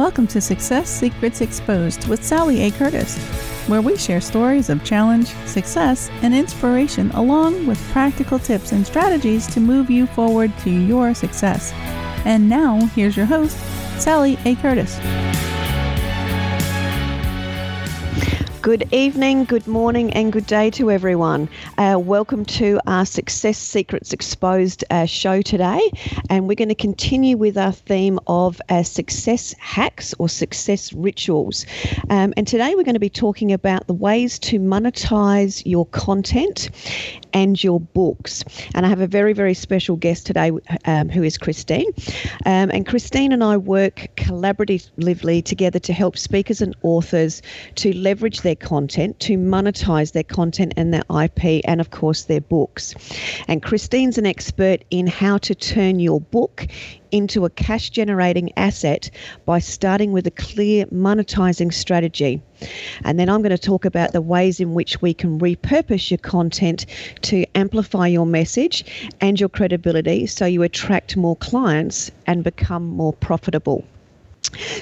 Welcome to Success Secrets Exposed with Sally A. Curtis, where we share stories of challenge, success, and inspiration, along with practical tips and strategies to move you forward to your success. And now, here's your host, Sally A. Curtis. Good evening, good morning, and good day to everyone. Uh, welcome to our Success Secrets Exposed uh, show today. And we're going to continue with our theme of uh, success hacks or success rituals. Um, and today we're going to be talking about the ways to monetize your content and your books. And I have a very, very special guest today um, who is Christine. Um, and Christine and I work collaboratively together to help speakers and authors to leverage their content, to monetize their content and their IP, and of course their books. And Christine's an expert in how to turn your book into a cash generating asset by starting with a clear monetizing strategy. And then I'm going to talk about the ways in which we can repurpose your content to amplify your message and your credibility so you attract more clients and become more profitable.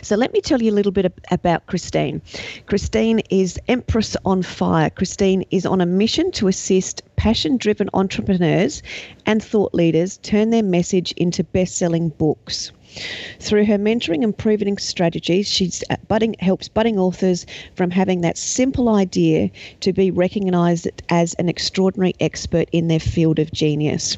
So let me tell you a little bit about Christine. Christine is Empress on Fire. Christine is on a mission to assist passion driven entrepreneurs and thought leaders turn their message into best selling books. Through her mentoring and proving strategies, she uh, budding, helps budding authors from having that simple idea to be recognized as an extraordinary expert in their field of genius.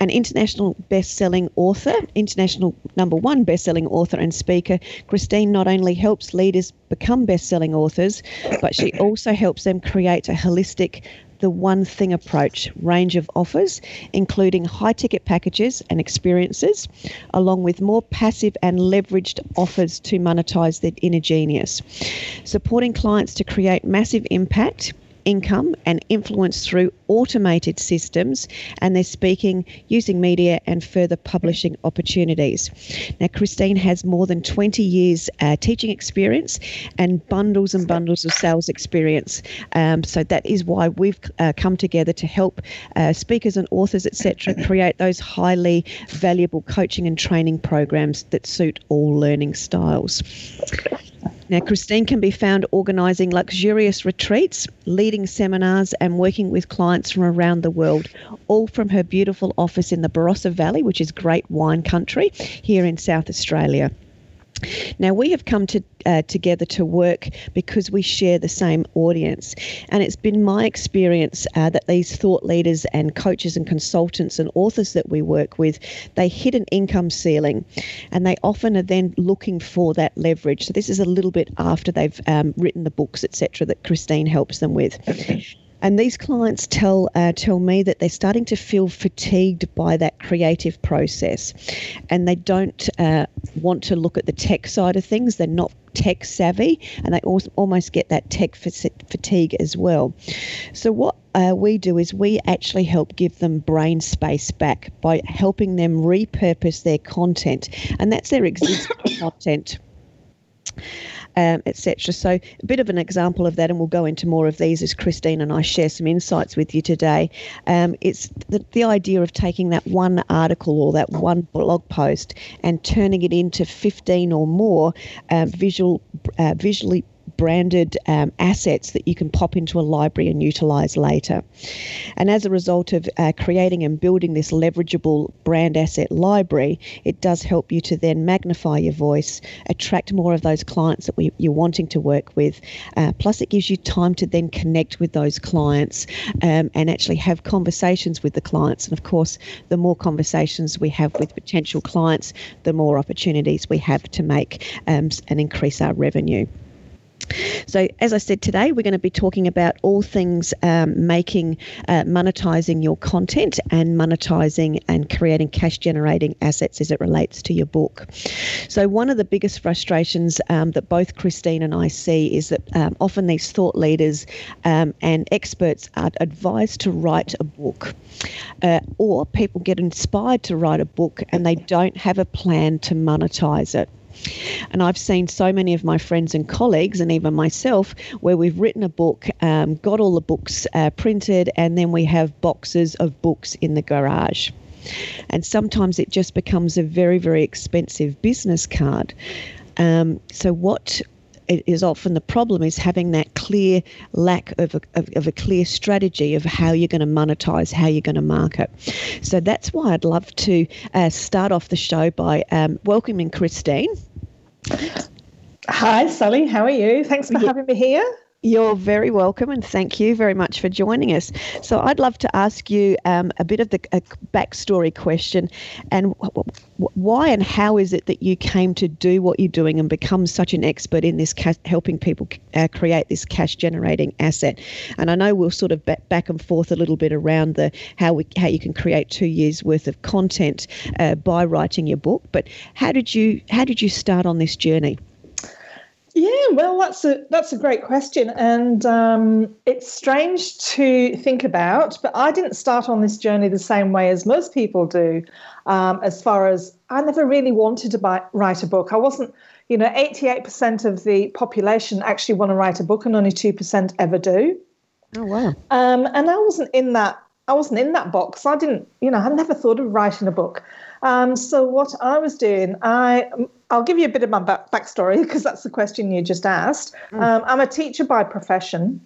An international best-selling author, international number one best-selling author and speaker, Christine not only helps leaders become best-selling authors, but she also helps them create a holistic the one thing approach range of offers, including high ticket packages and experiences, along with more passive and leveraged offers to monetize their inner genius. Supporting clients to create massive impact income and influence through automated systems, and they're speaking using media and further publishing opportunities. Now, Christine has more than 20 years uh, teaching experience and bundles and bundles of sales experience. Um, so that is why we've uh, come together to help uh, speakers and authors, etc., create those highly valuable coaching and training programs that suit all learning styles. Now, Christine can be found organising luxurious retreats, leading seminars, and working with clients from around the world, all from her beautiful office in the Barossa Valley, which is great wine country here in South Australia. Now, we have come to, uh, together to work because we share the same audience. And it's been my experience uh, that these thought leaders and coaches and consultants and authors that we work with, they hit an income ceiling and they often are then looking for that leverage. So, this is a little bit after they've um, written the books, etc., that Christine helps them with. And these clients tell uh, tell me that they're starting to feel fatigued by that creative process, and they don't uh, want to look at the tech side of things. They're not tech savvy, and they almost get that tech fatigue as well. So what uh, we do is we actually help give them brain space back by helping them repurpose their content, and that's their existing content um, etc. So, a bit of an example of that, and we'll go into more of these as Christine and I share some insights with you today. Um, it's the, the idea of taking that one article or that one blog post and turning it into 15 or more uh, visual, uh, visually branded um, assets that you can pop into a library and utilize later. And as a result of uh, creating and building this leverageable brand asset library, it does help you to then magnify your voice, attract more of those clients that we, you're wanting to work with. Uh, plus, it gives you time to then connect with those clients um, and actually have conversations with the clients. And of course, the more conversations we have with potential clients, the more opportunities we have to make um, and increase our revenue. So, as I said today, we're going to be talking about all things um, making, uh, monetizing your content and monetizing and creating cash generating assets as it relates to your book. So, one of the biggest frustrations um, that both Christine and I see is that um, often these thought leaders um, and experts are advised to write a book, uh, or people get inspired to write a book and they don't have a plan to monetize it. And I've seen so many of my friends and colleagues, and even myself, where we've written a book, um, got all the books uh, printed, and then we have boxes of books in the garage. And sometimes it just becomes a very, very expensive business card. Um, so, what is often the problem is having that clear lack of a, of, of, a clear strategy of how you're going to monetize, how you're going to market. So that's why I'd love to uh, start off the show by um, welcoming Christine. Hi, Sally. How are you? Thanks for yeah. having me here. You're very welcome, and thank you very much for joining us. So, I'd love to ask you um, a bit of the a backstory question, and why and how is it that you came to do what you're doing and become such an expert in this cash, helping people uh, create this cash generating asset? And I know we'll sort of back, back and forth a little bit around the how we how you can create two years worth of content uh, by writing your book, but how did you how did you start on this journey? Yeah, well, that's a that's a great question, and um, it's strange to think about. But I didn't start on this journey the same way as most people do. Um, as far as I never really wanted to buy, write a book. I wasn't, you know, eighty eight percent of the population actually want to write a book, and only two percent ever do. Oh wow! Um, and I wasn't in that. I wasn't in that box. I didn't, you know, I never thought of writing a book. Um, so what I was doing, I I'll give you a bit of my back, backstory because that's the question you just asked. Mm. Um, I'm a teacher by profession,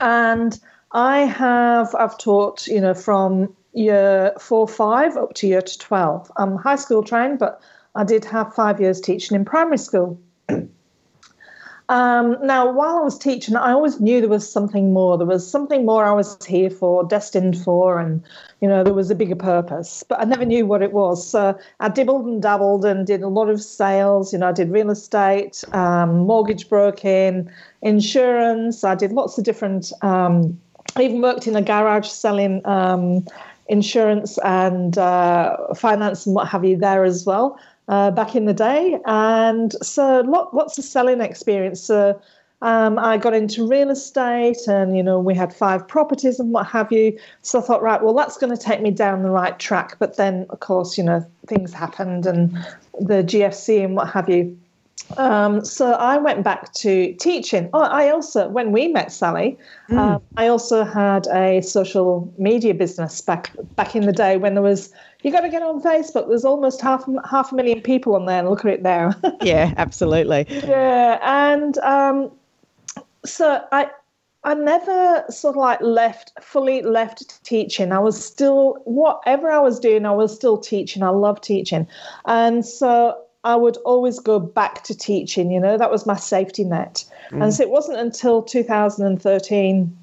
and I have I've taught you know from year four five up to year to twelve. I'm high school trained, but I did have five years teaching in primary school. Um, now, while I was teaching, I always knew there was something more. There was something more I was here for, destined for, and you know there was a bigger purpose. But I never knew what it was. So I dibbled and dabbled and did a lot of sales. You know, I did real estate, um, mortgage broking, insurance. I did lots of different. Um, I even worked in a garage selling um, insurance and uh, finance and what have you there as well uh, back in the day. And so lot, lots of selling experience. So um, I got into real estate and, you know, we had five properties and what have you. So I thought, right, well, that's going to take me down the right track. But then, of course, you know, things happened and the GFC and what have you. Um, so I went back to teaching. Oh, I also, when we met Sally, mm. um, I also had a social media business back back in the day when there was you got to get on Facebook. There's almost half half a million people on there, and look at it there. yeah, absolutely. Yeah, and um, so I I never sort of like left fully left teaching. I was still whatever I was doing, I was still teaching. I love teaching, and so I would always go back to teaching. You know, that was my safety net. Mm. And so it wasn't until 2013,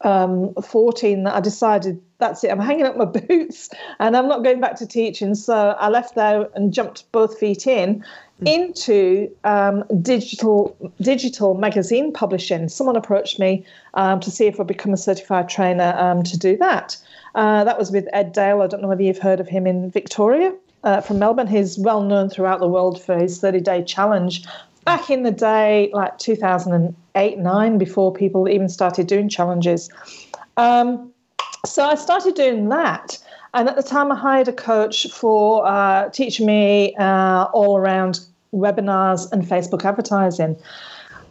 um, 14 that I decided that's it. I'm hanging up my boots and I'm not going back to teaching. So I left there and jumped both feet in into um, digital digital magazine publishing. Someone approached me um, to see if I'd become a certified trainer um, to do that. Uh, that was with Ed Dale. I don't know whether you've heard of him in Victoria uh, from Melbourne. He's well known throughout the world for his 30 day challenge. Back in the day, like 2008 9, before people even started doing challenges. Um, so I started doing that. And at the time, I hired a coach for uh, teaching me uh, all around webinars and Facebook advertising.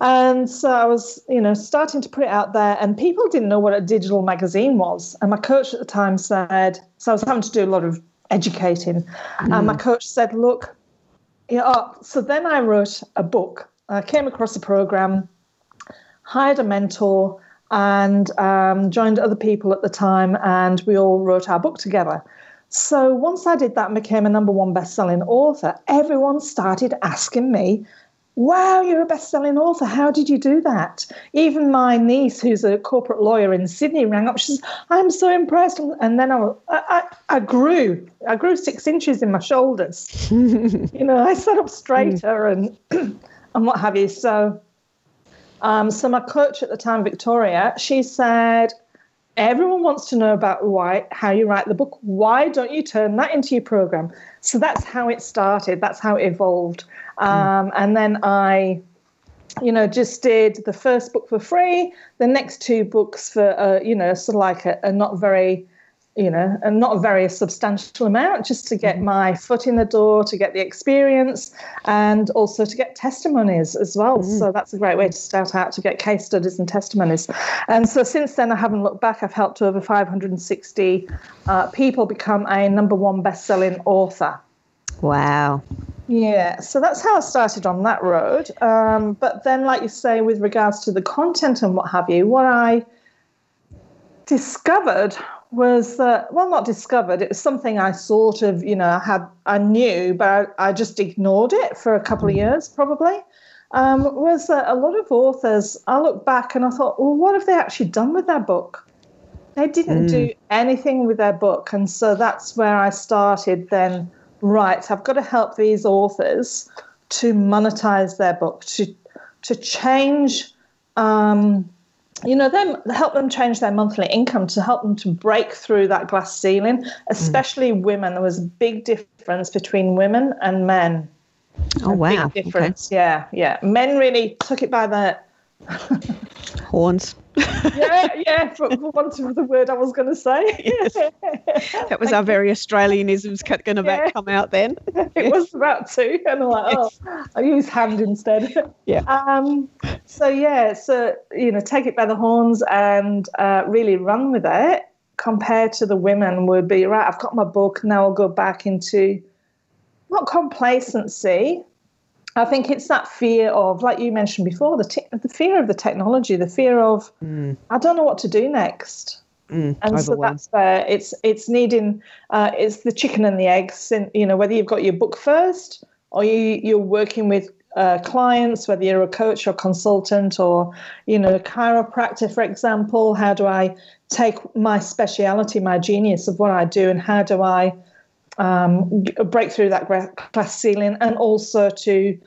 And so I was, you know, starting to put it out there, and people didn't know what a digital magazine was. And my coach at the time said, so I was having to do a lot of educating. Mm. And my coach said, look, you know, oh, so then I wrote a book. I came across a program, hired a mentor, and um, joined other people at the time, and we all wrote our book together. So once I did that and became a number one best-selling author, everyone started asking me, "Wow, you're a best-selling author! How did you do that?" Even my niece, who's a corporate lawyer in Sydney, rang up. She says, "I'm so impressed!" And then I, I, I grew. I grew six inches in my shoulders. you know, I sat up straighter and and what have you. So um, so my coach at the time, Victoria, she said, everyone wants to know about why how you write the book. Why don't you turn that into your program? So that's how it started. That's how it evolved. Um, and then I, you know, just did the first book for free. The next two books for, uh, you know, sort of like a, a not very you know, and not a very substantial amount, just to get mm-hmm. my foot in the door, to get the experience, and also to get testimonies as well. Mm. So that's a great way to start out to get case studies and testimonies. And so since then, I haven't looked back. I've helped over 560 uh, people become a number one best-selling author. Wow. Yeah, so that's how I started on that road. Um, but then, like you say, with regards to the content and what have you, what I discovered was that, well, not discovered it was something i sort of you know had i knew but i, I just ignored it for a couple of years probably um, was that a lot of authors i look back and i thought well what have they actually done with their book they didn't mm. do anything with their book and so that's where i started then right i've got to help these authors to monetize their book to to change um, you know, them help them change their monthly income to help them to break through that glass ceiling, especially mm. women. There was a big difference between women and men. Oh a wow! Big difference. Okay. Yeah, yeah. Men really took it by the horns. yeah, yeah, for, for want of the word I was going to say. yes. That was our very Australianisms going to yeah. come out then. it was about to, and I'm like, oh, I use hand instead. Yeah. Um. So yeah, so you know, take it by the horns and uh, really run with it. Compared to the women, would be right. I've got my book now. I'll go back into not complacency, I think it's that fear of, like you mentioned before, the te- the fear of the technology, the fear of mm. I don't know what to do next. Mm, and so that's where it's it's needing uh, it's the chicken and the eggs. And you know whether you've got your book first or you you're working with uh, clients, whether you're a coach or consultant or you know a chiropractor, for example. How do I take my speciality, my genius of what I do, and how do I um, break through that glass ceiling and also to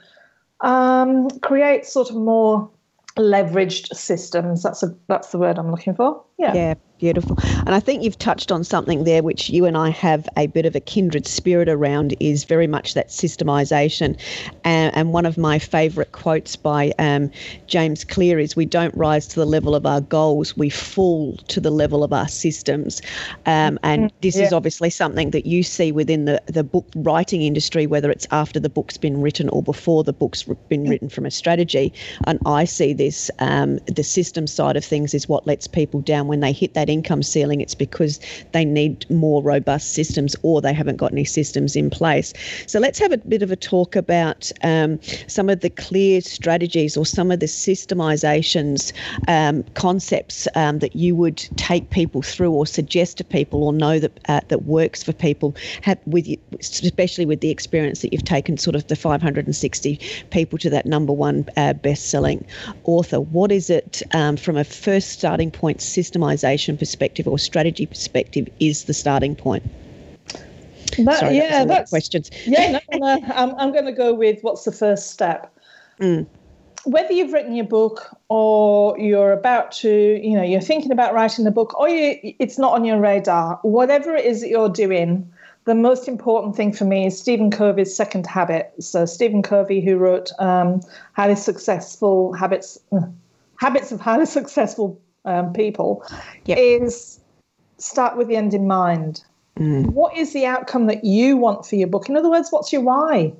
um, create sort of more leveraged systems. That's a that's the word I'm looking for. Yeah. Yeah. Beautiful. And I think you've touched on something there which you and I have a bit of a kindred spirit around is very much that systemization. And, and one of my favourite quotes by um, James Clear is We don't rise to the level of our goals, we fall to the level of our systems. Um, and mm, this yeah. is obviously something that you see within the, the book writing industry, whether it's after the book's been written or before the book's been mm. written from a strategy. And I see this, um, the system side of things is what lets people down when they hit that that income ceiling, it's because they need more robust systems or they haven't got any systems in place. So let's have a bit of a talk about um, some of the clear strategies or some of the systemizations um, concepts um, that you would take people through or suggest to people or know that uh, that works for people have with you, especially with the experience that you've taken sort of the 560 people to that number one uh, best-selling author what is it um, from a first starting point system customization perspective or strategy perspective is the starting point? That, Sorry, yeah, that that's questions. Yeah, no, no, I'm, I'm going to go with what's the first step. Mm. Whether you've written your book or you're about to, you know, you're thinking about writing the book, or you, it's not on your radar, whatever it is that you're doing, the most important thing for me is Stephen Covey's Second Habit. So Stephen Covey, who wrote um, Highly Successful Habits, uh, Habits of Highly Successful um, People, Yep. is start with the end in mind. What is the outcome that you want for your book? In other words, what's your why?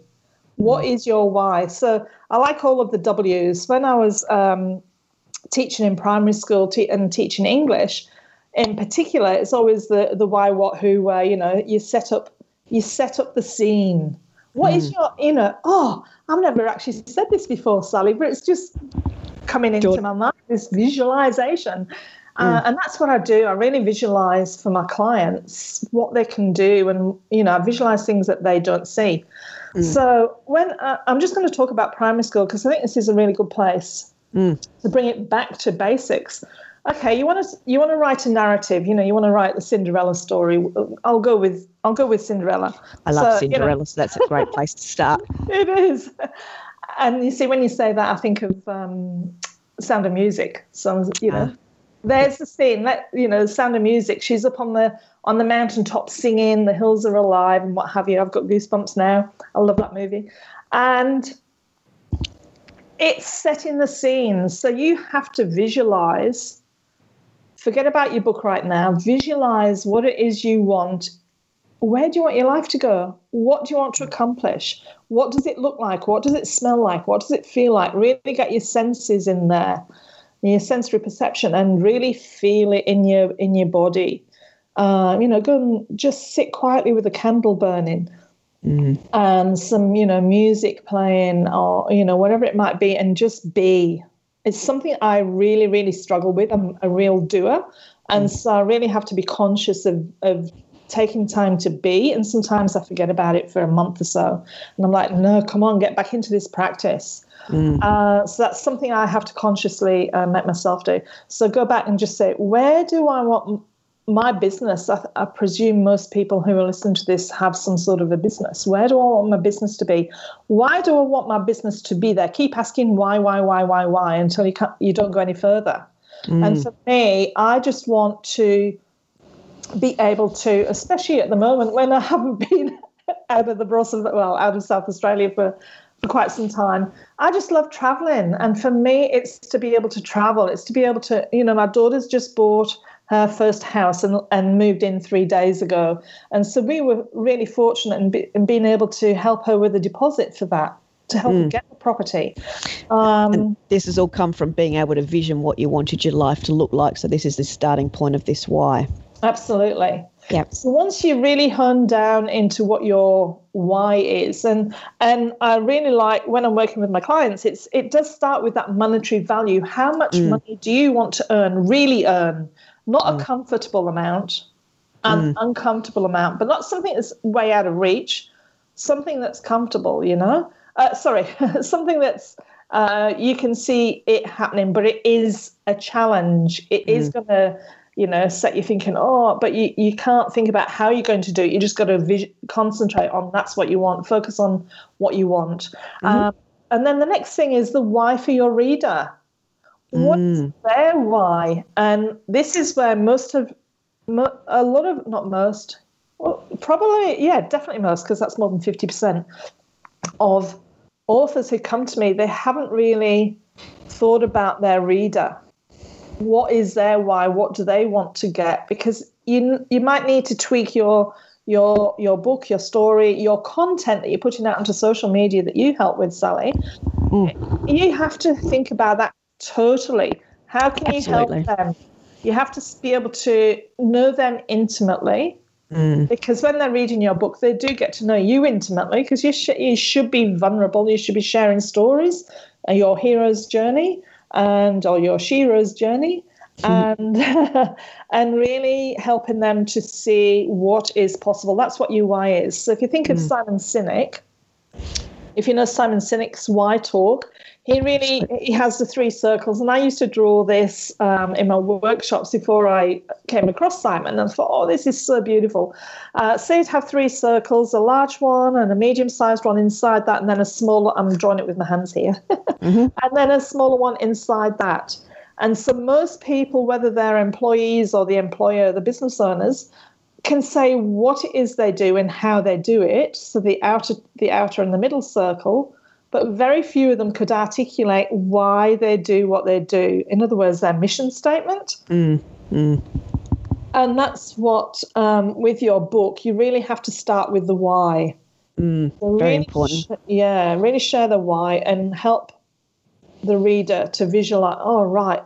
What is your why? So I like all of the W's. When I was um, teaching in primary school te- and teaching English, in particular, it's always the the why, what, who, where. You know, you set up you set up the scene. What is your inner? Oh, I've never actually said this before, Sally, but it's just coming into my mind. This visualization. Uh, and that's what I do. I really visualize for my clients what they can do, and you know, I visualize things that they don't see. So when uh, I'm just going to talk about primary school because I think this is a really good place to bring it back to basics. Okay, you want to you want to write a narrative. You know, you want to write the Cinderella story. I'll go with I'll go with Cinderella. I love So, you know, Cinderella, so that's a great place to start. it is. And you see, when you say that, I think of um, Sound of Music. So you know, ah. there's the scene. that you know, Sound of Music. She's up on the on the mountaintop singing. The hills are alive and what have you. I've got goosebumps now. I love that movie, and it's setting the scene. So you have to visualize. Forget about your book right now. Visualize what it is you want where do you want your life to go? What do you want to mm. accomplish? What does it look like? What does it smell like? What does it feel like? Really get your senses in there, your sensory perception, and really feel it in your in your body. Uh, you know, go and just sit quietly with a candle burning mm-hmm. and some, you know, music playing or you know whatever it might be, and just be. It's something I really, really struggle with. I'm a real doer, and mm. so I really have to be conscious of of taking time to be and sometimes i forget about it for a month or so. And i'm like no come on get back into this practice. Uh, so that's something i have to consciously uh, make myself do. So go back and just say where do i want my business? I, I presume most people who are listening to this have some sort of a business. Where do i want my business to be? Why do i want my business to be there? Keep asking why why why why why until you can't you don't go any further. And for me i just want to be able to, especially at the moment when I haven't been out of the Barossa, well, out of South Australia for, for quite some time. I just love traveling. And for me, it's to be able to travel. It's to be able to, you know, my daughter's just bought her first house and, and moved in three days ago. And so we were really fortunate in, be, in being able to help her with a deposit for that, to help her get the property. Um, this has all come from being able to vision what you wanted your life to look like. So this is the starting point of this why. Absolutely. Yep. So once you really hone down into what your why is, and and I really like when I'm working with my clients, it's it does start with that monetary value. How much money do you want to earn? Really earn, not a comfortable amount, an uncomfortable amount, but not something that's way out of reach. Something that's comfortable, you know. Uh, sorry, something that's uh, you can see it happening, but it is a challenge. It is going to you know, set you thinking, oh, but you, you can't think about how you're going to do it. You just got to vis- concentrate on that's what you want, focus on what you want. Um, and then the next thing is the why for your reader. What's their why? And this is where most of, mo- a lot of, not most, well, probably, yeah, definitely most, because that's more than 50% of authors who come to me, they haven't really thought about their reader what is their why? What do they want to get? Because you you might need to tweak your your your book your story your content that you're putting out onto social media that you help with sally. You have to think about that totally. How can Absolutely. you help them? You have to be able to know them intimately because when they're reading your book they do get to know you intimately because you, sh- you should be vulnerable. You should be sharing stories uh, your hero's journey and or your shero's journey hmm. and and really helping them to see what is possible. That's what UI is. So if you think of hmm. Simon Sinek, if you know Simon Sinek's Why Talk, he really he has the three circles, and I used to draw this um, in my workshops before I came across Simon, and thought, oh, this is so beautiful. Uh, so you'd have three circles: a large one and a medium-sized one inside that, and then a smaller. I'm drawing it with my hands here, mm-hmm. and then a smaller one inside that. And so most people, whether they're employees or the employer, the business owners, can say what it is they do and how they do it. So the outer, the outer and the middle circle but very few of them could articulate why they do what they do. In other words, their mission statement. Mm, mm. And that's what, um, with your book, you really have to start with the why. Mm, really very important. Sh- yeah, really share the why and help the reader to visualize. Oh, right,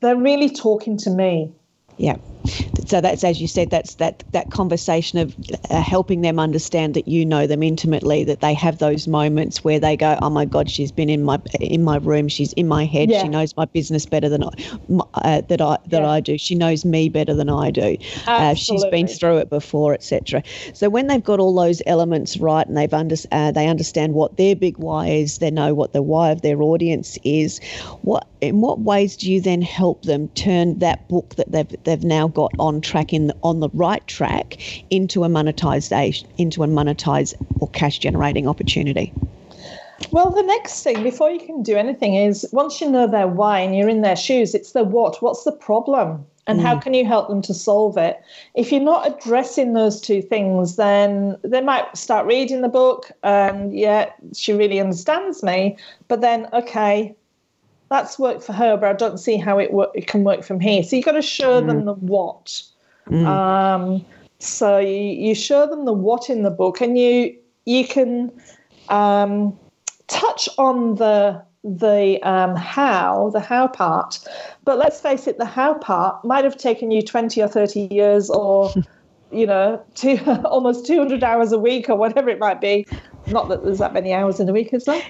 they're really talking to me. Yeah so that's as you said that's that that conversation of uh, helping them understand that you know them intimately that they have those moments where they go oh my god she's been in my in my room. She's in my head. Yeah. she knows my business better than I, uh, that I that yeah. I do. She knows me better than I do. Uh, she's been through it before etc so when they've got all those elements right and they've under, uh, they understand what their big why is they know what the why of their audience is what in what ways do you then help them turn that book that they've they've now got on track in the, on the right track into a monetization into a monetize or cash generating opportunity? Well, the next thing before you can do anything is once you know their why and you're in their shoes, it's the what. What's the problem? And mm. how can you help them to solve it? If you're not addressing those two things, then they might start reading the book and yeah, she really understands me. But then, okay, that's worked for her, but I don't see how it, work, it can work from here. So you've got to show mm. them the what. Mm. Um, so you, you show them the what in the book, and you you can um, touch on the the um, how, the how part. But let's face it, the how part might have taken you 20 or 30 years or, you know, two, almost 200 hours a week or whatever it might be. Not that there's that many hours in a week, is there?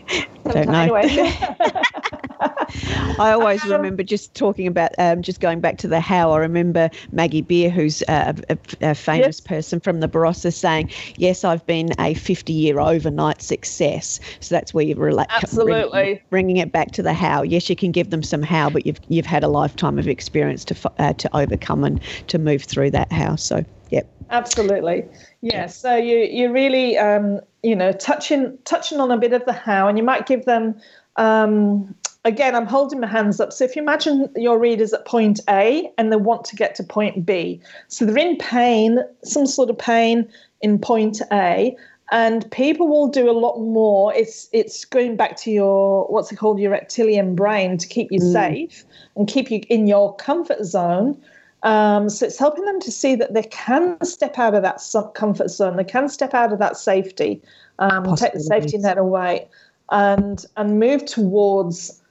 Don't know. Anyway. I always remember just talking about, um, just going back to the how. I remember Maggie Beer, who's a, a, a famous yes. person from the Barossa, saying, Yes, I've been a 50 year overnight success. So that's where you're rela- Absolutely. Bring, bringing it back to the how. Yes, you can give them some how, but you've, you've had a lifetime of experience to, uh, to overcome and to move through that how. So, yep. Absolutely. Yeah. So you, you really, um, you know, touching, touching on a bit of the how, and you might give them um, again, I'm holding my hands up. So if you imagine your readers at point A and they want to get to point B, so they're in pain, some sort of pain in point A, and people will do a lot more. It's it's going back to your what's it called, your reptilian brain to keep you mm. safe and keep you in your comfort zone. Um, so it's helping them to see that they can step out of that comfort zone. They can step out of that safety, um, take the safety net away, and and move towards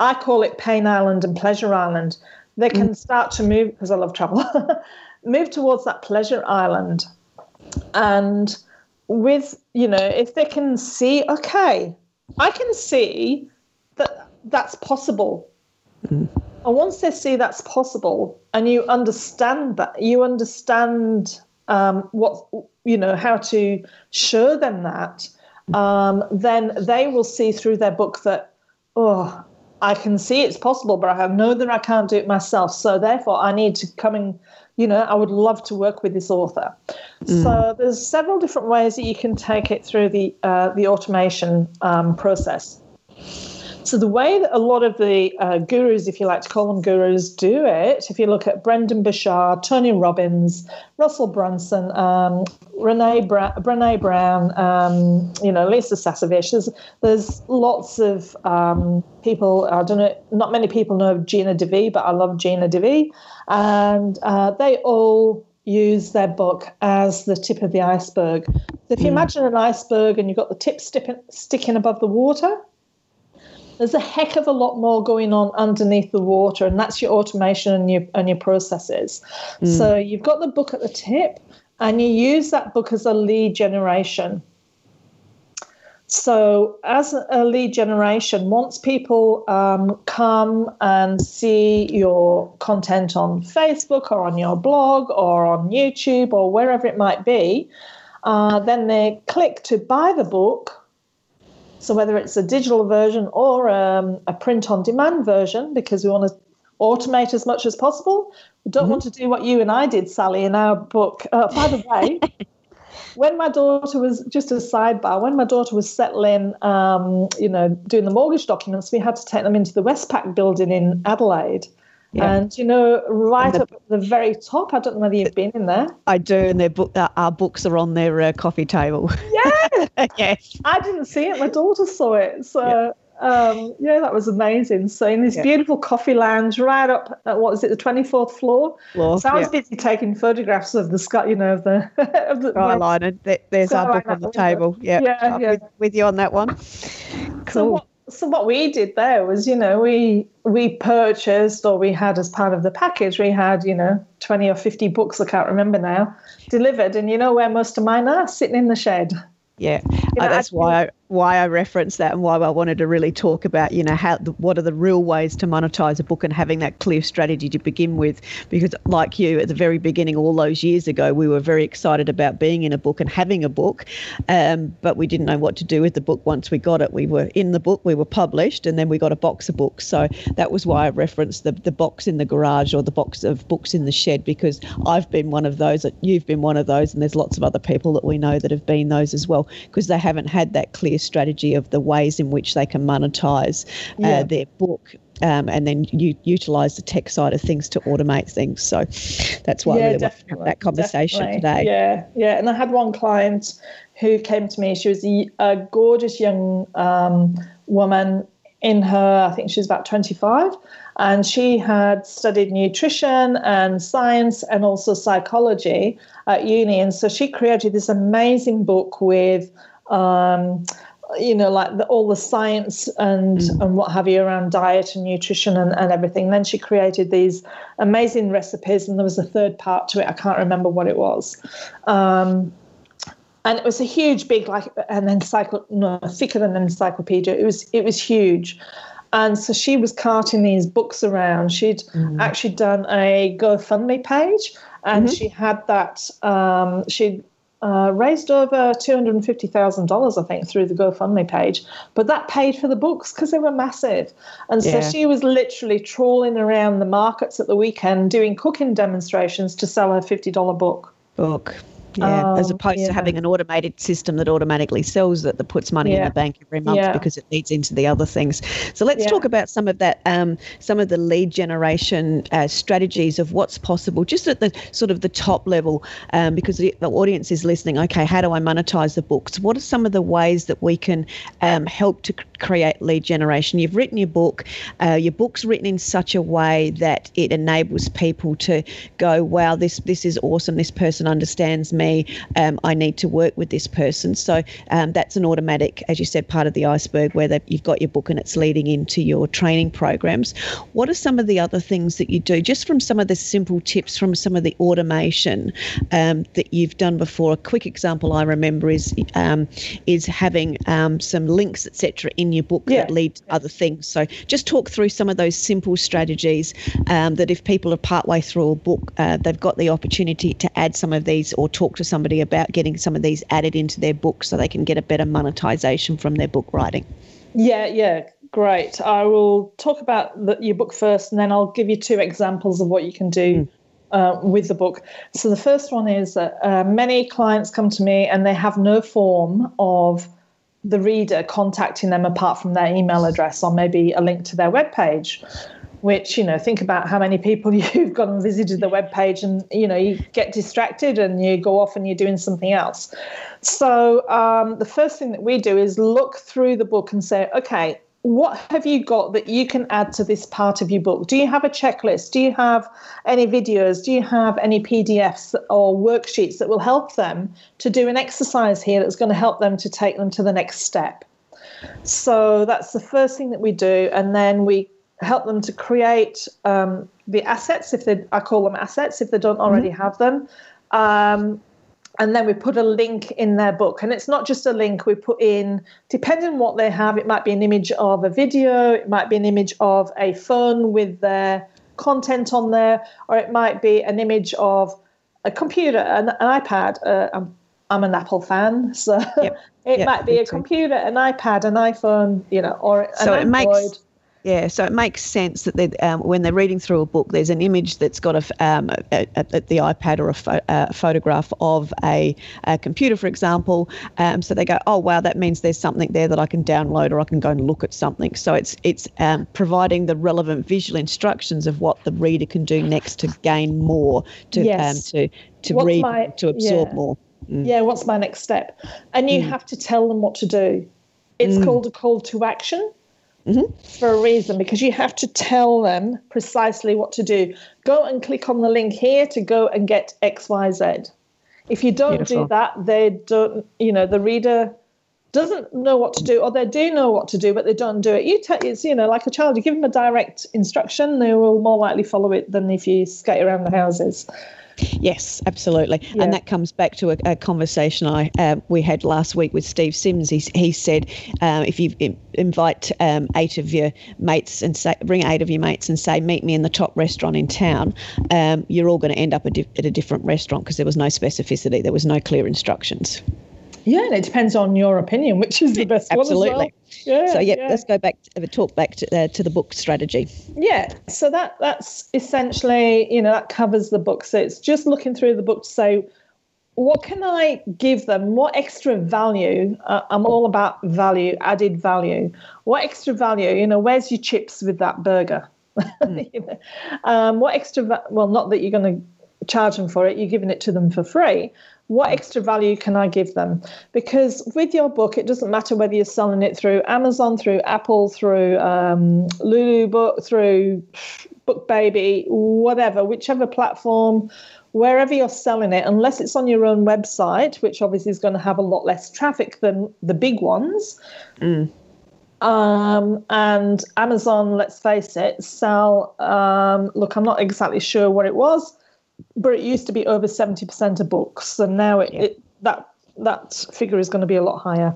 I call it Pain Island and Pleasure Island. They can mm. start to move because I love travel. move towards that pleasure island, and with you know, if they can see, okay, I can see that that's possible. Mm. And once they see that's possible, and you understand that, you understand um, what you know how to show them that, um, then they will see through their book that oh I can see it's possible, but I know that I can't do it myself. So therefore, I need to come and, you know, I would love to work with this author. Mm. So there's several different ways that you can take it through the uh, the automation um, process. So the way that a lot of the uh, gurus, if you like to call them gurus, do it, if you look at Brendon Burchard, Tony Robbins, Russell Brunson, um, Renee, Bra- Brene Brown, um, you know, Lisa Sasevich, there's, there's lots of um, people, I don't know, not many people know of Gina DeVee, but I love Gina DeVee. And uh, they all use their book as the tip of the iceberg. So if you mm. imagine an iceberg and you've got the tip sticking above the water, there's a heck of a lot more going on underneath the water, and that's your automation and your and your processes. Mm. So you've got the book at the tip, and you use that book as a lead generation. So, as a lead generation, once people um, come and see your content on Facebook or on your blog or on YouTube or wherever it might be, uh, then they click to buy the book So whether it's a digital version or um, a print on demand version, because we want to automate as much as possible. We don't mm-hmm. want to do what you and I did, Sally, in our book. Uh, by the way, when my daughter was just a sidebar, when my daughter was settling, um, you know, doing the mortgage documents, we had to take them into the Westpac building in Adelaide. Yeah. And you know, right the, up at the very top, I don't know whether you've been in there. I do, and their book, uh, our books are on their uh, coffee table. Yeah, yes. I didn't see it; my daughter saw it. So yeah. Um, yeah, that was amazing. So in this yeah. beautiful coffee lounge, right up at what is it, the twenty fourth floor? floor? So I was busy taking photographs of the sky, you know, of the of the skyline, and there's our book on the table. Yeah, yeah, yeah. With, with, you on that one. Cool. So what, so what we did there was, you know, we we purchased or we had as part of the package, we had, you know, twenty or fifty books, I can't remember now, delivered, and you know where most of mine are, sitting in the shed. Yeah, you know, uh, that's why I, why I referenced that and why I wanted to really talk about, you know, how what are the real ways to monetize a book and having that clear strategy to begin with. Because, like you, at the very beginning, all those years ago, we were very excited about being in a book and having a book, um, but we didn't know what to do with the book once we got it. We were in the book, we were published, and then we got a box of books. So that was why I referenced the, the box in the garage or the box of books in the shed, because I've been one of those, you've been one of those, and there's lots of other people that we know that have been those as well, because they haven't had that clear strategy of the ways in which they can monetize uh, their book um, and then you utilize the tech side of things to automate things. So that's why yeah, I really want to have that conversation definitely. today. Yeah, yeah. And I had one client who came to me. She was a, a gorgeous young um, woman in her, I think she was about 25. And she had studied nutrition and science and also psychology at uni. And so she created this amazing book with um, you know, like the, all the science and mm. and what have you around diet and nutrition and, and everything. And then she created these amazing recipes, and there was a third part to it. I can't remember what it was. Um, and it was a huge, big, like an encycl no, thicker than an encyclopedia. It was it was huge. And so she was carting these books around. She'd mm. actually done a GoFundMe page, and mm-hmm. she had that. Um, she'd uh, raised over $250,000, I think, through the GoFundMe page. But that paid for the books because they were massive. And so yeah. she was literally trawling around the markets at the weekend doing cooking demonstrations to sell her $50 book. Book. Yeah, um, as opposed yeah. to having an automated system that automatically sells it, that puts money yeah. in the bank every month yeah. because it leads into the other things. So let's talk about some of that, um, some of the lead generation uh, strategies of what's possible, just at the sort of the top level, um, because the, the, audience is listening. Okay, how do I monetize the books? What are some of the ways that we can um, help to create lead generation? You've written your book. Uh, your book's written in such a way that it enables people to go, "Wow, this this is awesome. This person understands me." Me, um, I need to work with this person. So um, that's an automatic, as you said, part of the iceberg where you've got your book and it's leading into your training programs. What are some of the other things that you do, just from some of the simple tips from some of the automation um, that you've done before? A quick example I remember is um, is having um, some links, etc., in your book yeah. that lead to other things. So just talk through some of those simple strategies um, that if people are partway through a book, uh, they've got the opportunity to add some of these or talk to somebody about getting some of these added into their book so they can get a better monetization from their book writing? Yeah, yeah, great. I will talk about the, your book first, and then I'll give you two examples of what you can do. Mm. Uh, with the book. So the first one is that uh, many clients come to me and they have no form of the reader contacting them apart from their email address or maybe a link to their webpage which you know think about how many people you've gone and visited the web page and you know you get distracted and you go off and you're doing something else. So um, the first thing that we do is look through the book and say okay what have you got that you can add to this part of your book? Do you have a checklist? Do you have any videos? Do you have any pdfs or worksheets that will help them to do an exercise here that's going to help them to take them to the next step? So that's the first thing that we do and then we help them to create um, the assets if they I call them assets if they don't already mm-hmm. have them. Um, and then we put a link in their book and it's not just a link we put in depending on what they have it might be an image of a video it might be an image of a phone with their content on there or it might be an image of a computer an, an ipad uh, um, I'm an Apple fan, so Yep. it Yep, might be a computer, an iPad, an iPhone, you know, or an So it Android. makes yeah, so it makes sense that um, when they're reading through a book, there's an image that's got a, um, a, a, a- the iPad or a, pho- a photograph of a, a computer, for example. Um, so they go, oh wow, that means there's something there that I can download or I can go and look at something. So it's it's um, providing the relevant visual instructions of what the reader can do next to gain more, to Yes. um, to to What's read, my- to absorb yeah. more. Yeah, what's my next step? And Mm. you have to tell them what to do. It's called a call to action Mm-hmm. for a reason because you have to tell them precisely what to do. Go and click on the link here to go and get XYZ. If you don't Beautiful. do that, they don't, you know, the reader doesn't know what to do or they do know what to do but they don't do it you tell it's you know like a child you give them a direct instruction they will more likely follow it than if you skate around the houses Yes, absolutely, Yeah. and that comes back to a, a conversation I uh, we had last week with Steve Sims. He, he said um, if you invite um, eight of your mates and say bring eight of your mates and say meet me in the top restaurant in town, um, you're all going to end up a di- at a different restaurant because there was no specificity, there was no clear instructions. Yeah and it depends on your opinion which is the best Absolutely. one as well. yeah so yeah, yeah. let's go back to talk back to, uh, to the book strategy. Yeah, so that that's essentially, you know, that covers the book. So it's just looking through the book to say, what can I give them? What extra value? Uh, I'm all about value, added value. What extra value? You know, where's your chips with that burger? You know, um, what extra? Va- well, not that you're going to charge them for it. You're giving it to them for free. What extra value can I give them? Because with your book, it doesn't matter whether you're selling it through Amazon, through Apple, through um, Lulu Book, through Book Baby, whatever, whichever platform, wherever you're selling it, unless it's on your own website, which obviously is going to have a lot less traffic than the big ones. Um, and Amazon, let's face it, sell. Um, look, I'm not exactly sure what it was, but it used to be over 70% of books, and now it, it that that figure is going to be a lot higher.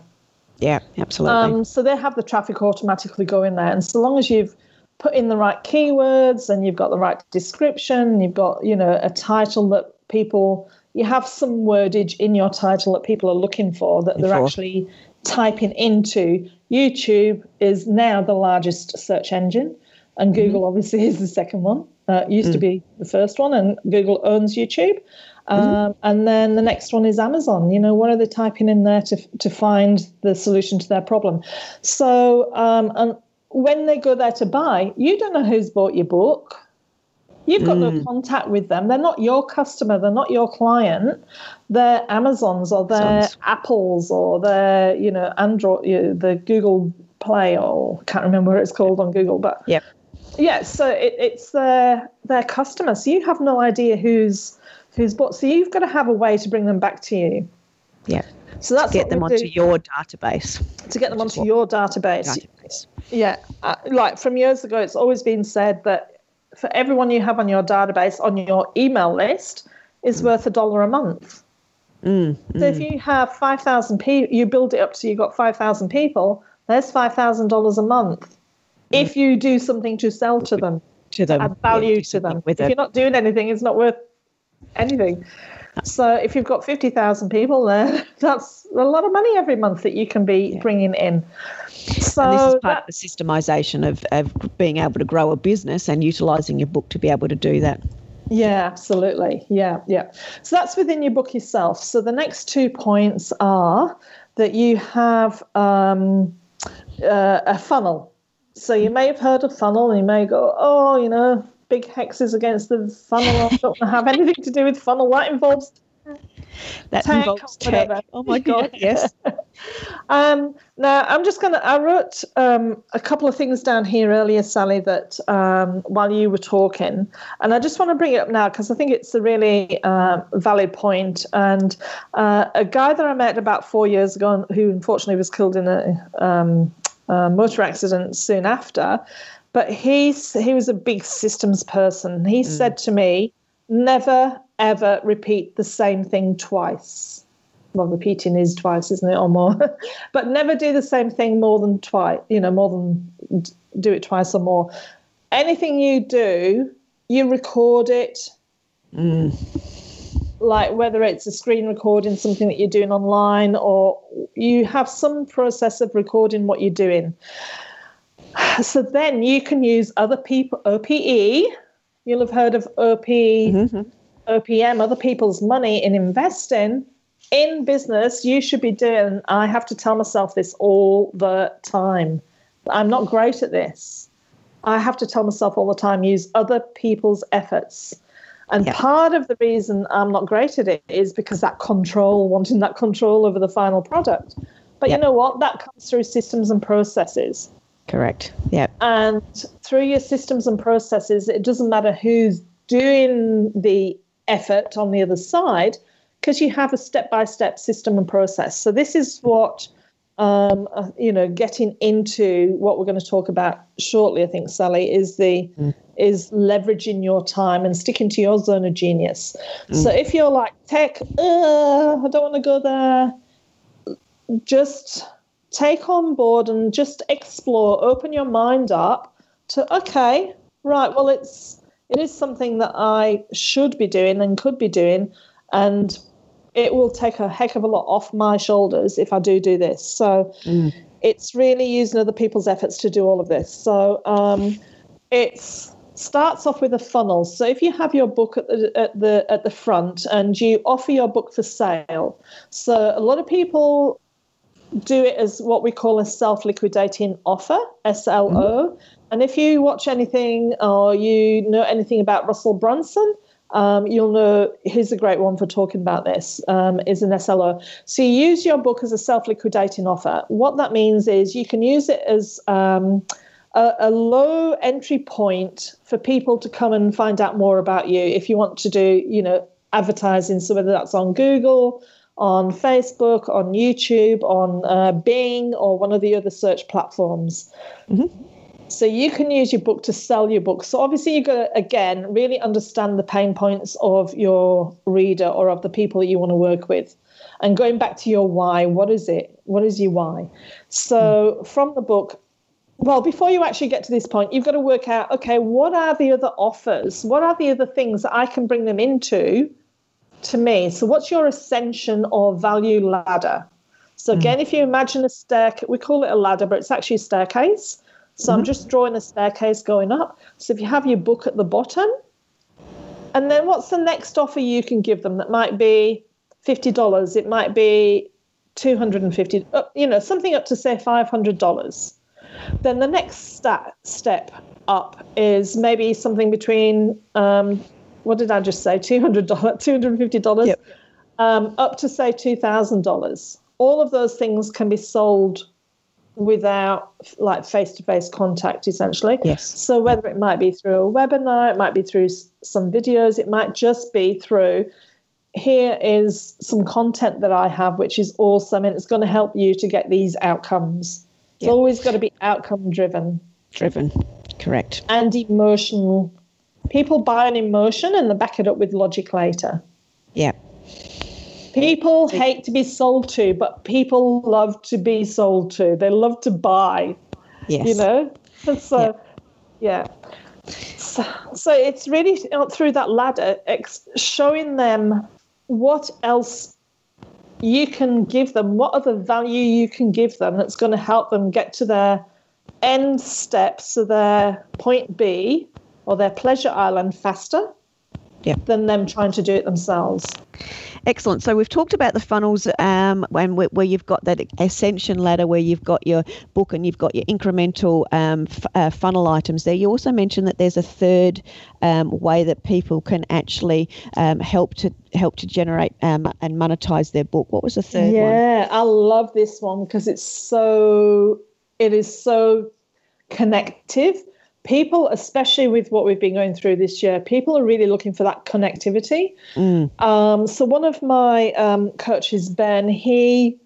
Yeah, absolutely. Um, so they have the traffic automatically go in there, and so long as you've put in the right keywords and you've got the right description, you've got you know a title that people you have some wordage in your title that people are looking for that they're For. actually typing into. YouTube is now the largest search engine, and Google obviously is the second one. Uh, used to be the first one, and Google owns YouTube. Um, and then the next one is Amazon. You know, what are they typing in there to to find the solution to their problem? So, um, and when they go there to buy, you don't know who's bought your book. You've got no contact with them. They're not your customer. They're not your client. They're Amazons or they're Amazons. Apples or they're you know Android, you know, the Google Play or can't remember what it's called on Google, but yep. Yeah, so it, it's their their customer. So you have no idea who's who's bought. So you've got to have a way to bring them back to you. Yeah. So that's Get them onto do, your database. to get them onto your database. Database. Yeah, uh, like from years ago, it's always been said that for everyone you have on your database on your email list is worth a dollar a month. Mm, So if you have five thousand people, you build it up so you've got five thousand people. There's five thousand dollars a month. If you do something to sell to them, to them. add value do to them. With if you're not doing anything, it's not worth anything. So if you've got 50,000 people there, that's a lot of money every month that you can be bringing in. So And this is part that- of the systemization of, of being able to grow a business and utilizing your book to be able to do that. Yeah, absolutely. Yeah, yeah. So that's within your book yourself. So the next two points are that you have um, uh, a funnel. So you may have heard of funnel, and you may go, "Oh, you know, big hexes against the funnel. I don't want to have anything to do with funnel. That involves That Tech, involves tech. Oh my God, yes. Um, now, I'm just going to, I wrote um, a couple of things down here earlier, Sally, that um, while you were talking, and I just want to bring it up now because I think it's a really uh, valid point. And uh, a guy that I met about four years ago, who unfortunately was killed in a, um, motor accident soon after, but he's, he was a big systems person. He said to me, never, ever repeat the same thing twice well, repeating is twice, isn't it, or more? but never do the same thing more than twice, you know, more than do it twice or more. Anything you do, you record it. Like whether it's a screen recording, something that you're doing online, or you have some process of recording what you're doing. So then you can use other people, OPE. You'll have heard of OP, mm-hmm. OPM, other people's money in investing in business. You should be doing. I have to tell myself this all the time. I'm not great at this. I have to tell myself all the time use other people's efforts. And yeah. part of the reason I'm not great at it is because that control, wanting that control over the final product. But yeah. you know what? That comes through systems and processes. Correct. Yeah. And through your systems and processes, it doesn't matter who's doing the effort on the other side because you have a step by step system and process. So, this is what um, uh, you know, getting into what we're going to talk about shortly, I think, Sally, is the mm. is leveraging your time and sticking to your zone of genius. Mm. So if you're like tech, uh, I don't want to go there. Just take on board and just explore. Open your mind up to okay, right. Well, it's it is something that I should be doing and could be doing, and it will take a heck of a lot off my shoulders if I do do this. So mm. it's really using other people's efforts to do all of this. So um, it starts off with a funnel. So if you have your book at the at the at the front and you offer your book for sale, so a lot of people do it as what we call a self-liquidating offer, SLO. Mm. And if you watch anything or you know anything about Russell Brunson, um, you'll know here's a great one for talking about this um, is an SLO. So you use your book as a self-liquidating offer. What that means is you can use it as um, a, a, low entry point for people to come and find out more about you. If you want to do, you know, advertising, so whether that's on Google, on Facebook, on YouTube, on uh, Bing, or one of the other search platforms. Mm-hmm. So you can use your book to sell your book. So obviously you've got to again really understand the pain points of your reader or of the people that you want to work with. And going back to your why, what is it? What is your why? So mm. from the book, well, before you actually get to this point, you've got to work out, okay, what are the other offers? What are the other things that I can bring them into to me? So what's your ascension or value ladder? So hmm. again, mm. if you imagine a stair, we call it a ladder, but it's actually a staircase. So mm-hmm. I'm just drawing a staircase going up. So if you have your book at the bottom, and then what's the next offer you can give them? That might be fifty dollars. It might be two hundred and fifty. Uh, you know, something up to say five hundred dollars. Then the next sta- step up is maybe something between um, what did I just say? Two hundred dollars, two hundred and fifty dollars, yep. um, up to say two thousand dollars. All of those things can be sold without like face-to-face contact essentially. Yes. So whether it might be through a webinar it might be through some videos it might just be through here is some content that i have which is awesome and it's going to help you to get these outcomes. It's yep. always got to be outcome driven. Driven correct. And emotional. People buy an emotion and they back it up with logic later. Yeah People hate to be sold to, but people love to be sold to. They love to buy. Yes. You know? So, yeah. So, so it's really through that ladder, showing them what else you can give them, what other value you can give them that's going to help them get to their end step, so their point B or their pleasure island faster yep. than them trying to do it themselves. Excellent. So we've talked about the funnels um, and where, where, you've got that ascension ladder, where you've got your book and you've got your incremental um, f- uh, funnel items there. You also mentioned that there's a third um, way that people can actually um, help to help to generate um, and monetize their book. What was the third yeah, one? Yeah, I love this one because it's so it is so connective people, especially with what we've been going through this year, people are really looking for that connectivity. Mm. Um, so one of my um, coaches, Ben, he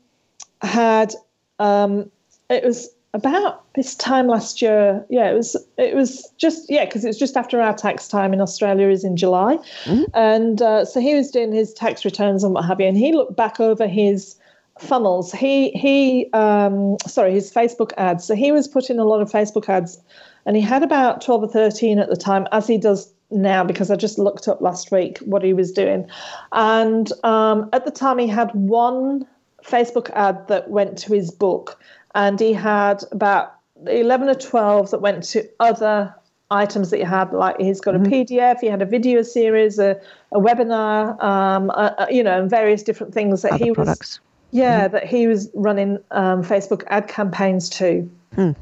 had um, it was about this time last year. Yeah, it was it was just yeah because it was just after our tax time in Australia is in July, mm-hmm. and uh, so he was doing his tax returns and what have you, and he looked back over his funnels. He he um, sorry his Facebook ads. So he was putting a lot of Facebook ads and he had about 12 or 13 at the time, as he does now because I just looked up last week what he was doing. And um, at the time, he had one Facebook ad that went to his book, and he had about 11 or 12 that went to other items that he had. Like he's got mm-hmm. a PDF, he had a video series, a, a webinar, um, a, a, you know, and various different things that other he products. was. Yeah, mm-hmm. that he was running um, Facebook ad campaigns to. Hmm.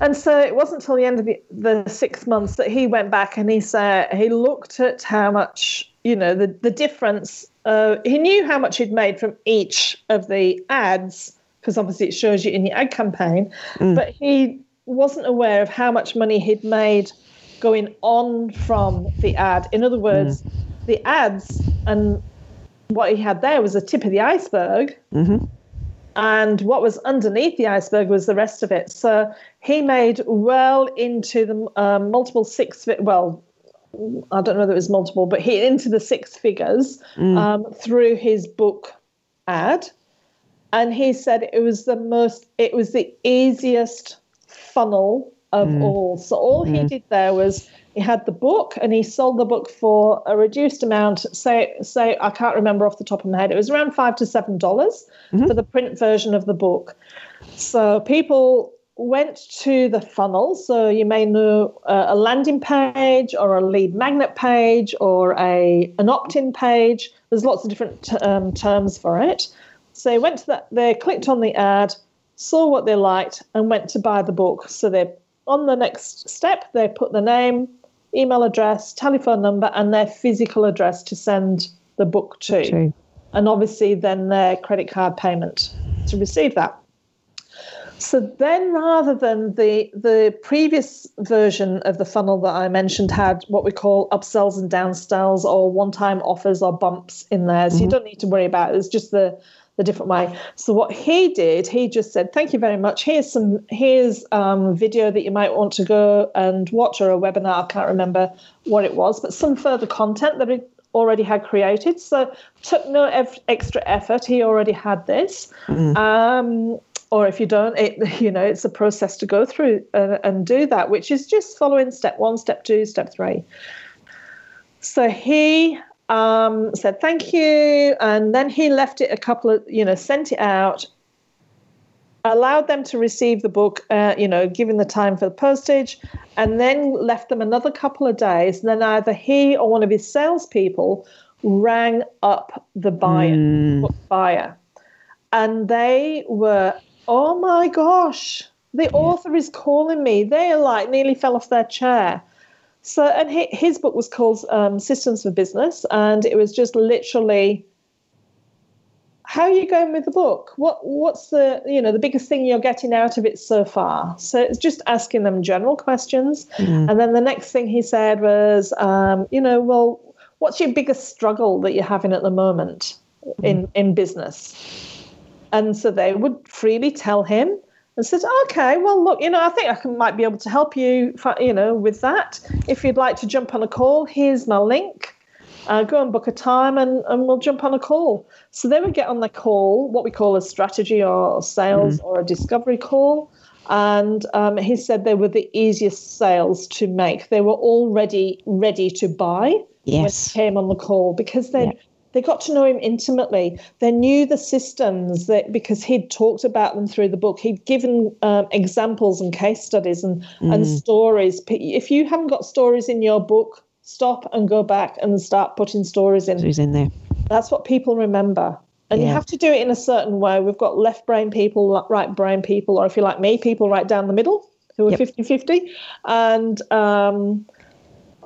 And so it wasn't until the end of the, the six months that he went back and he said he looked at how much, you know, the, the difference. Uh, he knew how much he'd made from each of the ads, because obviously it shows you in the ad campaign, mm. but he wasn't aware of how much money he'd made going on from the ad. In other words, mm. the ads and what he had there was a tip of the iceberg. Mm-hmm and what was underneath the iceberg was the rest of it. So he made well into the um, multiple six, well, I don't know that it was multiple, but he into the six figures mm. um, through his book ad. And he said it was the most, it was the easiest funnel of mm. all. So all mm. he did there was he had the book and he sold the book for a reduced amount. Say, say I can't remember off the top of my head. It was around five to seven dollars mm-hmm. for the print version of the book. So people went to the funnel. So you may know uh, a landing page or a lead magnet page or a an opt-in page. There's lots of different t- um, terms for it. So they went to that. They clicked on the ad, saw what they liked, and went to buy the book. So they on the next step, they put the name, email address, telephone number, and their physical address to send the book to. True. And obviously, then their credit card payment to receive that. So then, rather than the the previous version of the funnel that I mentioned had what we call upsells and downsells or one-time offers or bumps in there, so mm-hmm. you don't need to worry about it. It's just the the different way. So what he did, he just said, "Thank you very much. Here's some here's um, video that you might want to go and watch or a webinar. I can't remember what it was, but some further content that he already had created. So took no ev- extra effort. He already had this." Mm. Um, or if you don't, it you know it's a process to go through and, and do that, which is just following step one, step two, step three. So he um, said thank you, and then he left it a couple of, you know, sent it out, allowed them to receive the book, uh, you know, given the time for the postage, and then left them another couple of days. And then either he or one of his salespeople rang up the buyer, mm. buyer, and they were, oh my gosh, the yeah. author is calling me. They are like nearly fell off their chair. So, and he, his book was called um, Systems for Business, and it was just literally, how are you going with the book? What what's the you know the biggest thing you're getting out of it so far? So it's just asking them general questions, mm. and then the next thing he said was, um, you know, well, what's your biggest struggle that you're having at the moment mm. in in business? And so they would freely tell him and said, "Okay, well, look, you know, I think I can, might be able to help you, you know, with that. If you'd like to jump on a call, here's my link. Uh, go and book a time, and, and we'll jump on a call." So they would get on the call, what we call a strategy or sales mm-hmm. or a discovery call. And um, he said they were the easiest sales to make. They were already ready to buy yes. when came on the call because they'd yeah they got to know him intimately. They knew the systems that because he'd talked about them through the book. He'd given um, examples and case studies and mm. and stories. If you haven't got stories in your book, stop and go back and start putting stories in. Who's in there? That's what people remember. And yeah. you have to do it in a certain way. We've got left brain people, right brain people, or if you're like me, people right down the middle who are yep. 50 50. And um,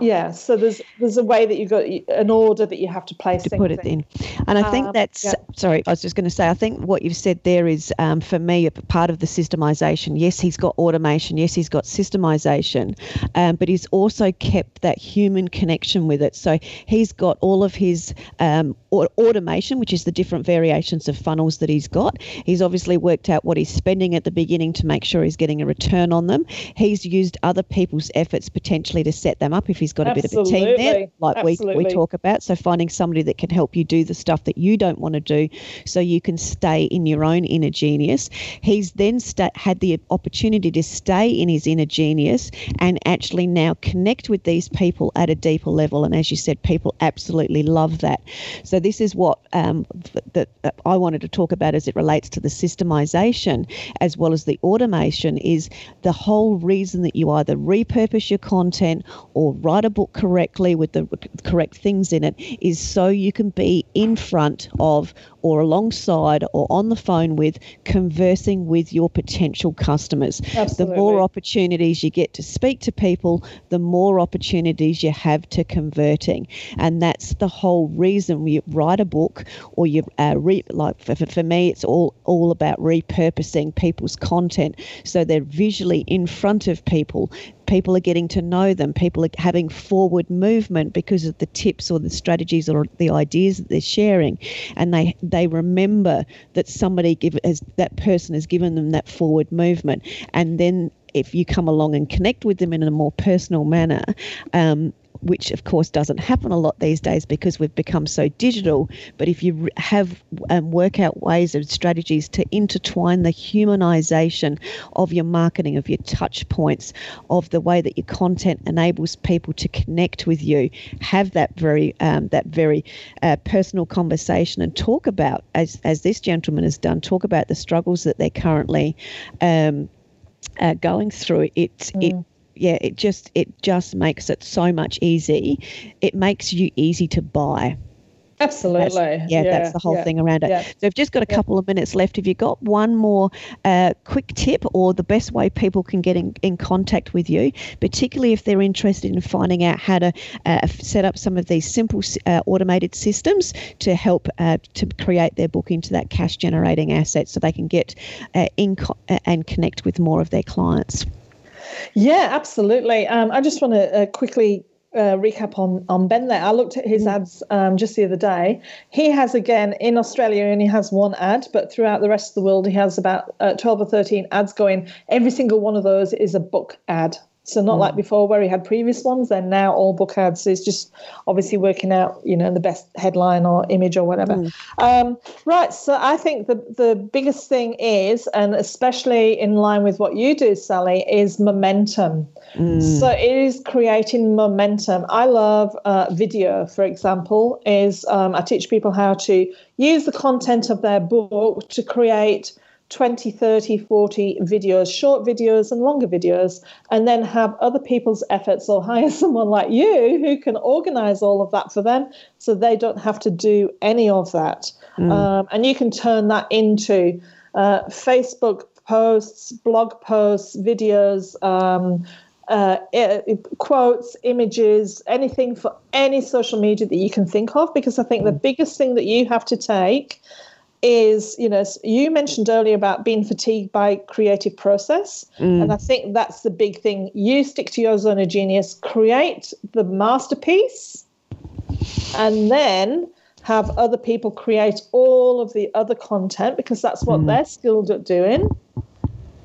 yeah so there's there's a way that you've got an order that you have to place to put it in. in. And i think um, that's yeah. sorry i was just going to say i think what you've said there is um, for me a part of the systemization. Yes he's got automation. Yes he's got systemization. Um, but he's also kept that human connection with it. So he's got all of his um, automation which is the different variations of funnels that he's got. He's obviously worked out what he's spending at the beginning to make sure he's getting a return on them. He's used other people's efforts potentially to set them up if he's got a bit of a team there, like we, we talk about. So finding somebody that can help you do the stuff that you don't want to do so you can stay in your own inner genius. He's then had the opportunity to stay in his inner genius and actually now connect with these people at a deeper level. And as you said, people absolutely love that. So this is what um, that that I wanted to talk about as it relates to the systemization as well as the automation is the whole reason that you either repurpose your content or write a book correctly with the correct things in it is so you can be in front of or alongside or on the phone with conversing with your potential customers. Absolutely. The more opportunities you get to speak to people, the more opportunities you have to converting. And that's the whole reason you write a book or you uh, re- like for, for for me, it's all all about repurposing people's content so they're visually in front of people. People are getting to know them. People are having forward movement because of the tips or the strategies or the ideas that they're sharing, and they they remember that somebody give has that person has given them that forward movement, and then if you come along and connect with them in a more personal manner, um, which of course doesn't happen a lot these days because we've become so digital. But if you have um, work out ways and strategies to intertwine the humanization of your marketing, of your touch points, of the way that your content enables people to connect with you, have that very um, that very uh, personal conversation and talk about as as this gentleman has done, talk about the struggles that they're currently. Um, uh, going through it it yeah it just it just makes it so much easy it makes you easy to buy Absolutely. That's- yeah, that's the whole yeah, thing around it. yeah. So I've just got a couple of minutes left. Have you got one more uh, quick tip or the best way people can get in, in contact with you, particularly if they're interested in finding out how to uh, set up some of these simple uh, automated systems to help uh, to create their book into that cash generating asset so they can get uh, in co- uh, and connect with more of their clients? Yeah, absolutely. Um, I just want to uh, quickly uh, recap on on Ben there. I looked at his ads um, just the other day. He has again in Australia, he only has one ad, but throughout the rest of the world, he has about uh, twelve or thirteen ads going. Every single one of those is a book ad. So not like before where he had previous ones. They're now all book ads. So he's just obviously working out, you know, the best headline or image or whatever. Um, right. So I think the the biggest thing is, and especially in line with what you do, Sally, is momentum. So it is creating momentum. I love uh, video, for example, is um, I teach people how to use the content of their book to create 20, 30, 40 videos, short videos and longer videos, and then have other people's efforts or hire someone like you who can organize all of that for them so they don't have to do any of that. Um, and you can turn that into uh, Facebook posts, blog posts, videos, um, uh, quotes, images, anything for any social media that you can think of. Because I think the biggest thing that you have to take is, you know, you mentioned earlier about being fatigued by creative process. Mm. And I think that's the big thing. You stick to your zone of genius, create the masterpiece, and then have other people create all of the other content because that's what mm. they're skilled at doing.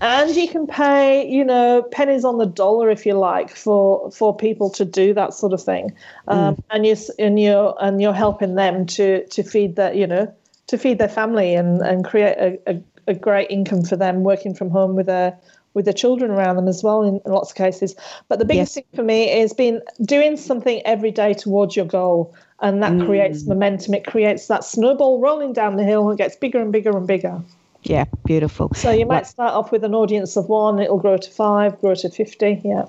And you can pay, you know, pennies on the dollar if you like for for people to do that sort of thing, mm. um, and you and you're and you're helping them to to feed that you know, to feed their family and and create a, a, a great income for them working from home with their with their children around them as well in, in lots of cases. But the biggest Yes. thing for me is being doing something every day towards your goal, and that mm. creates momentum. It creates that snowball rolling down the hill and gets bigger and bigger and bigger. Yeah, beautiful. So you might start off with an audience of one, it'll grow to five, grow to 50. Yeah.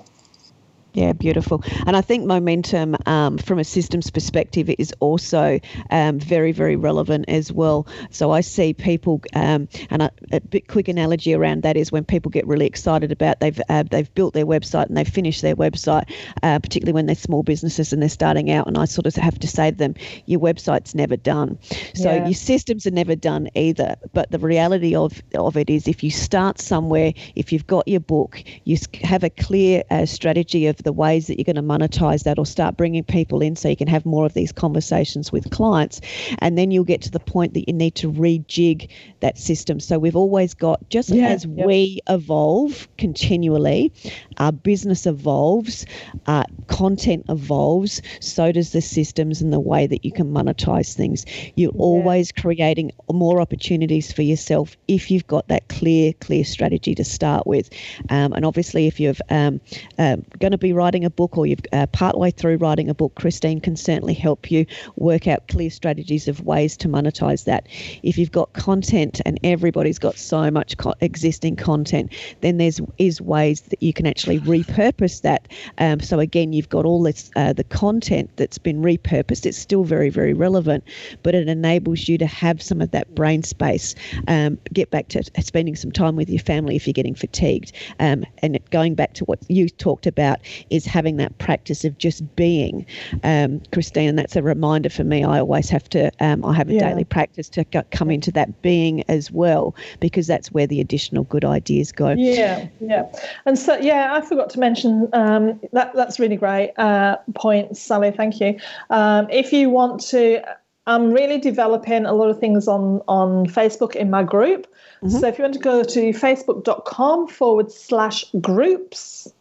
Yeah, beautiful. And I think momentum um, from a systems perspective is also um, very, very relevant as well. So I see people, um, and a, a bit quick analogy around that is when people get really excited about they've uh, they've built their website and they've finished their website, uh, particularly when they're small businesses and they're starting out. And I sort of have to say to them, your website's never done. So Yeah. your systems are never done either. But the reality of of it is, if you start somewhere, if you've got your book, you have a clear uh, strategy of of the ways that you're going to monetize that or start bringing people in so you can have more of these conversations with clients. And then you'll get to the point that you need to rejig that system. So we've always got, just yeah, as we evolve continually, our business evolves, uh, content evolves, so does the systems and the way that you can monetize things. You're yeah. always creating more opportunities for yourself if you've got that clear, clear strategy to start with. Um, and obviously, if you're um, uh, going to be writing a book or you've uh, partway through writing a book, Christine can certainly help you work out clear strategies of ways to monetize that. If you've got content and everybody's got so much co- existing content, then there's is ways that you can actually repurpose that. Um, so again, you've got all this uh, the content that's been repurposed. It's still very very relevant, but it enables you to have some of that brain space. Um, get back to spending some time with your family if you're getting fatigued. Um, and going back to what you talked about is having that practice of just being, um, Christine. And that's a reminder for me. I always have to. Um, I have a yeah. daily practice to come into that being as well because that's where the additional good ideas go. Yeah, yeah. And so yeah, I forgot to mention um, that. That's really great uh, point, Sally. Thank you. Um, if you want to I'm really developing a lot of things on, on Facebook in my group. Mm-hmm. So if you want to go to facebook.com forward slash groups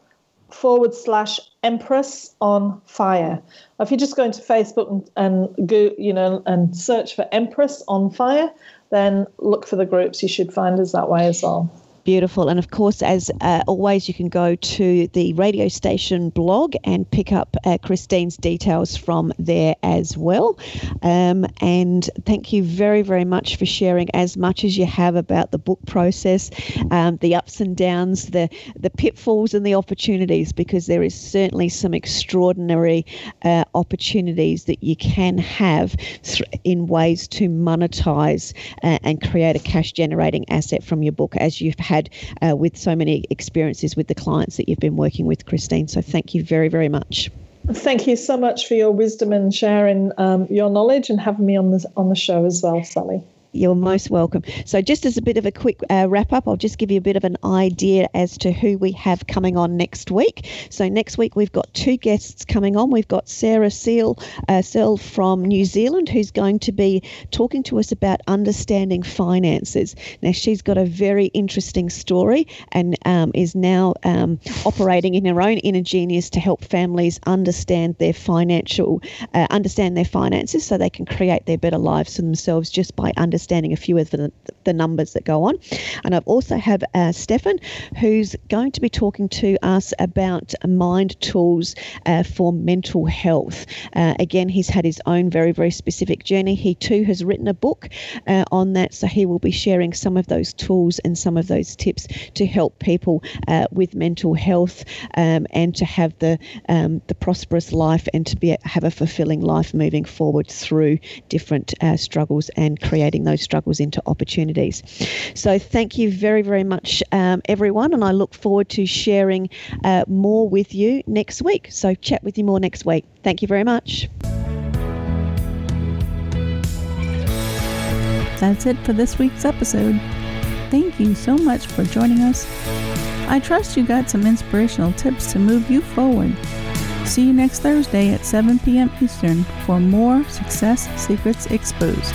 forward slash Empress on Fire. If you just go into Facebook and, and go, you know, and search for Empress on Fire, then look for the groups. You should find us that way as well. Beautiful. And of course, as uh, always, you can go to the radio station blog and pick up uh, Christine's details from there as well. Um, and thank you very, very much for sharing as much as you have about the book process, um, the ups and downs, the, the pitfalls and the opportunities, because there is certainly some extraordinary uh, opportunities that you can have th- in ways to monetize uh, and create a cash generating asset from your book as you've had uh, with so many experiences with the clients that you've been working with, Christine. So thank you very, very much. Thank you so much for your wisdom and sharing um, your knowledge and having me on the on the show as well, Sally. You're most welcome. So, just as a bit of a quick uh, wrap up, I'll just give you a bit of an idea as to who we have coming on next week. So, next week we've got two guests coming on. We've got Sarah Seal, uh, Seal from New Zealand, who's going to be talking to us about understanding finances. Now, she's got a very interesting story and um, is now um, operating in her own inner genius to help families understand their financial, uh, understand their finances, so they can create their better lives for themselves just by understanding understanding a few of the, the numbers that go on. And I've also have uh, Stefan, who's going to be talking to us about mind tools uh, for mental health. Uh, again, he's had his own very, very specific journey. He too has written a book uh, on that, so he will be sharing some of those tools and some of those tips to help people uh, with mental health um, and to have the um, the prosperous life and to be have a fulfilling life moving forward through different uh, struggles and creating those struggles into opportunities. So thank you very, very much, um, everyone, and I look forward to sharing uh, more with you next week. So chat with you more next week. Thank you very much. That's it for this week's episode. Thank you so much for joining us. I trust you got some inspirational tips to move you forward. See you next Thursday at 7 p.m. Eastern for more Success Secrets Exposed.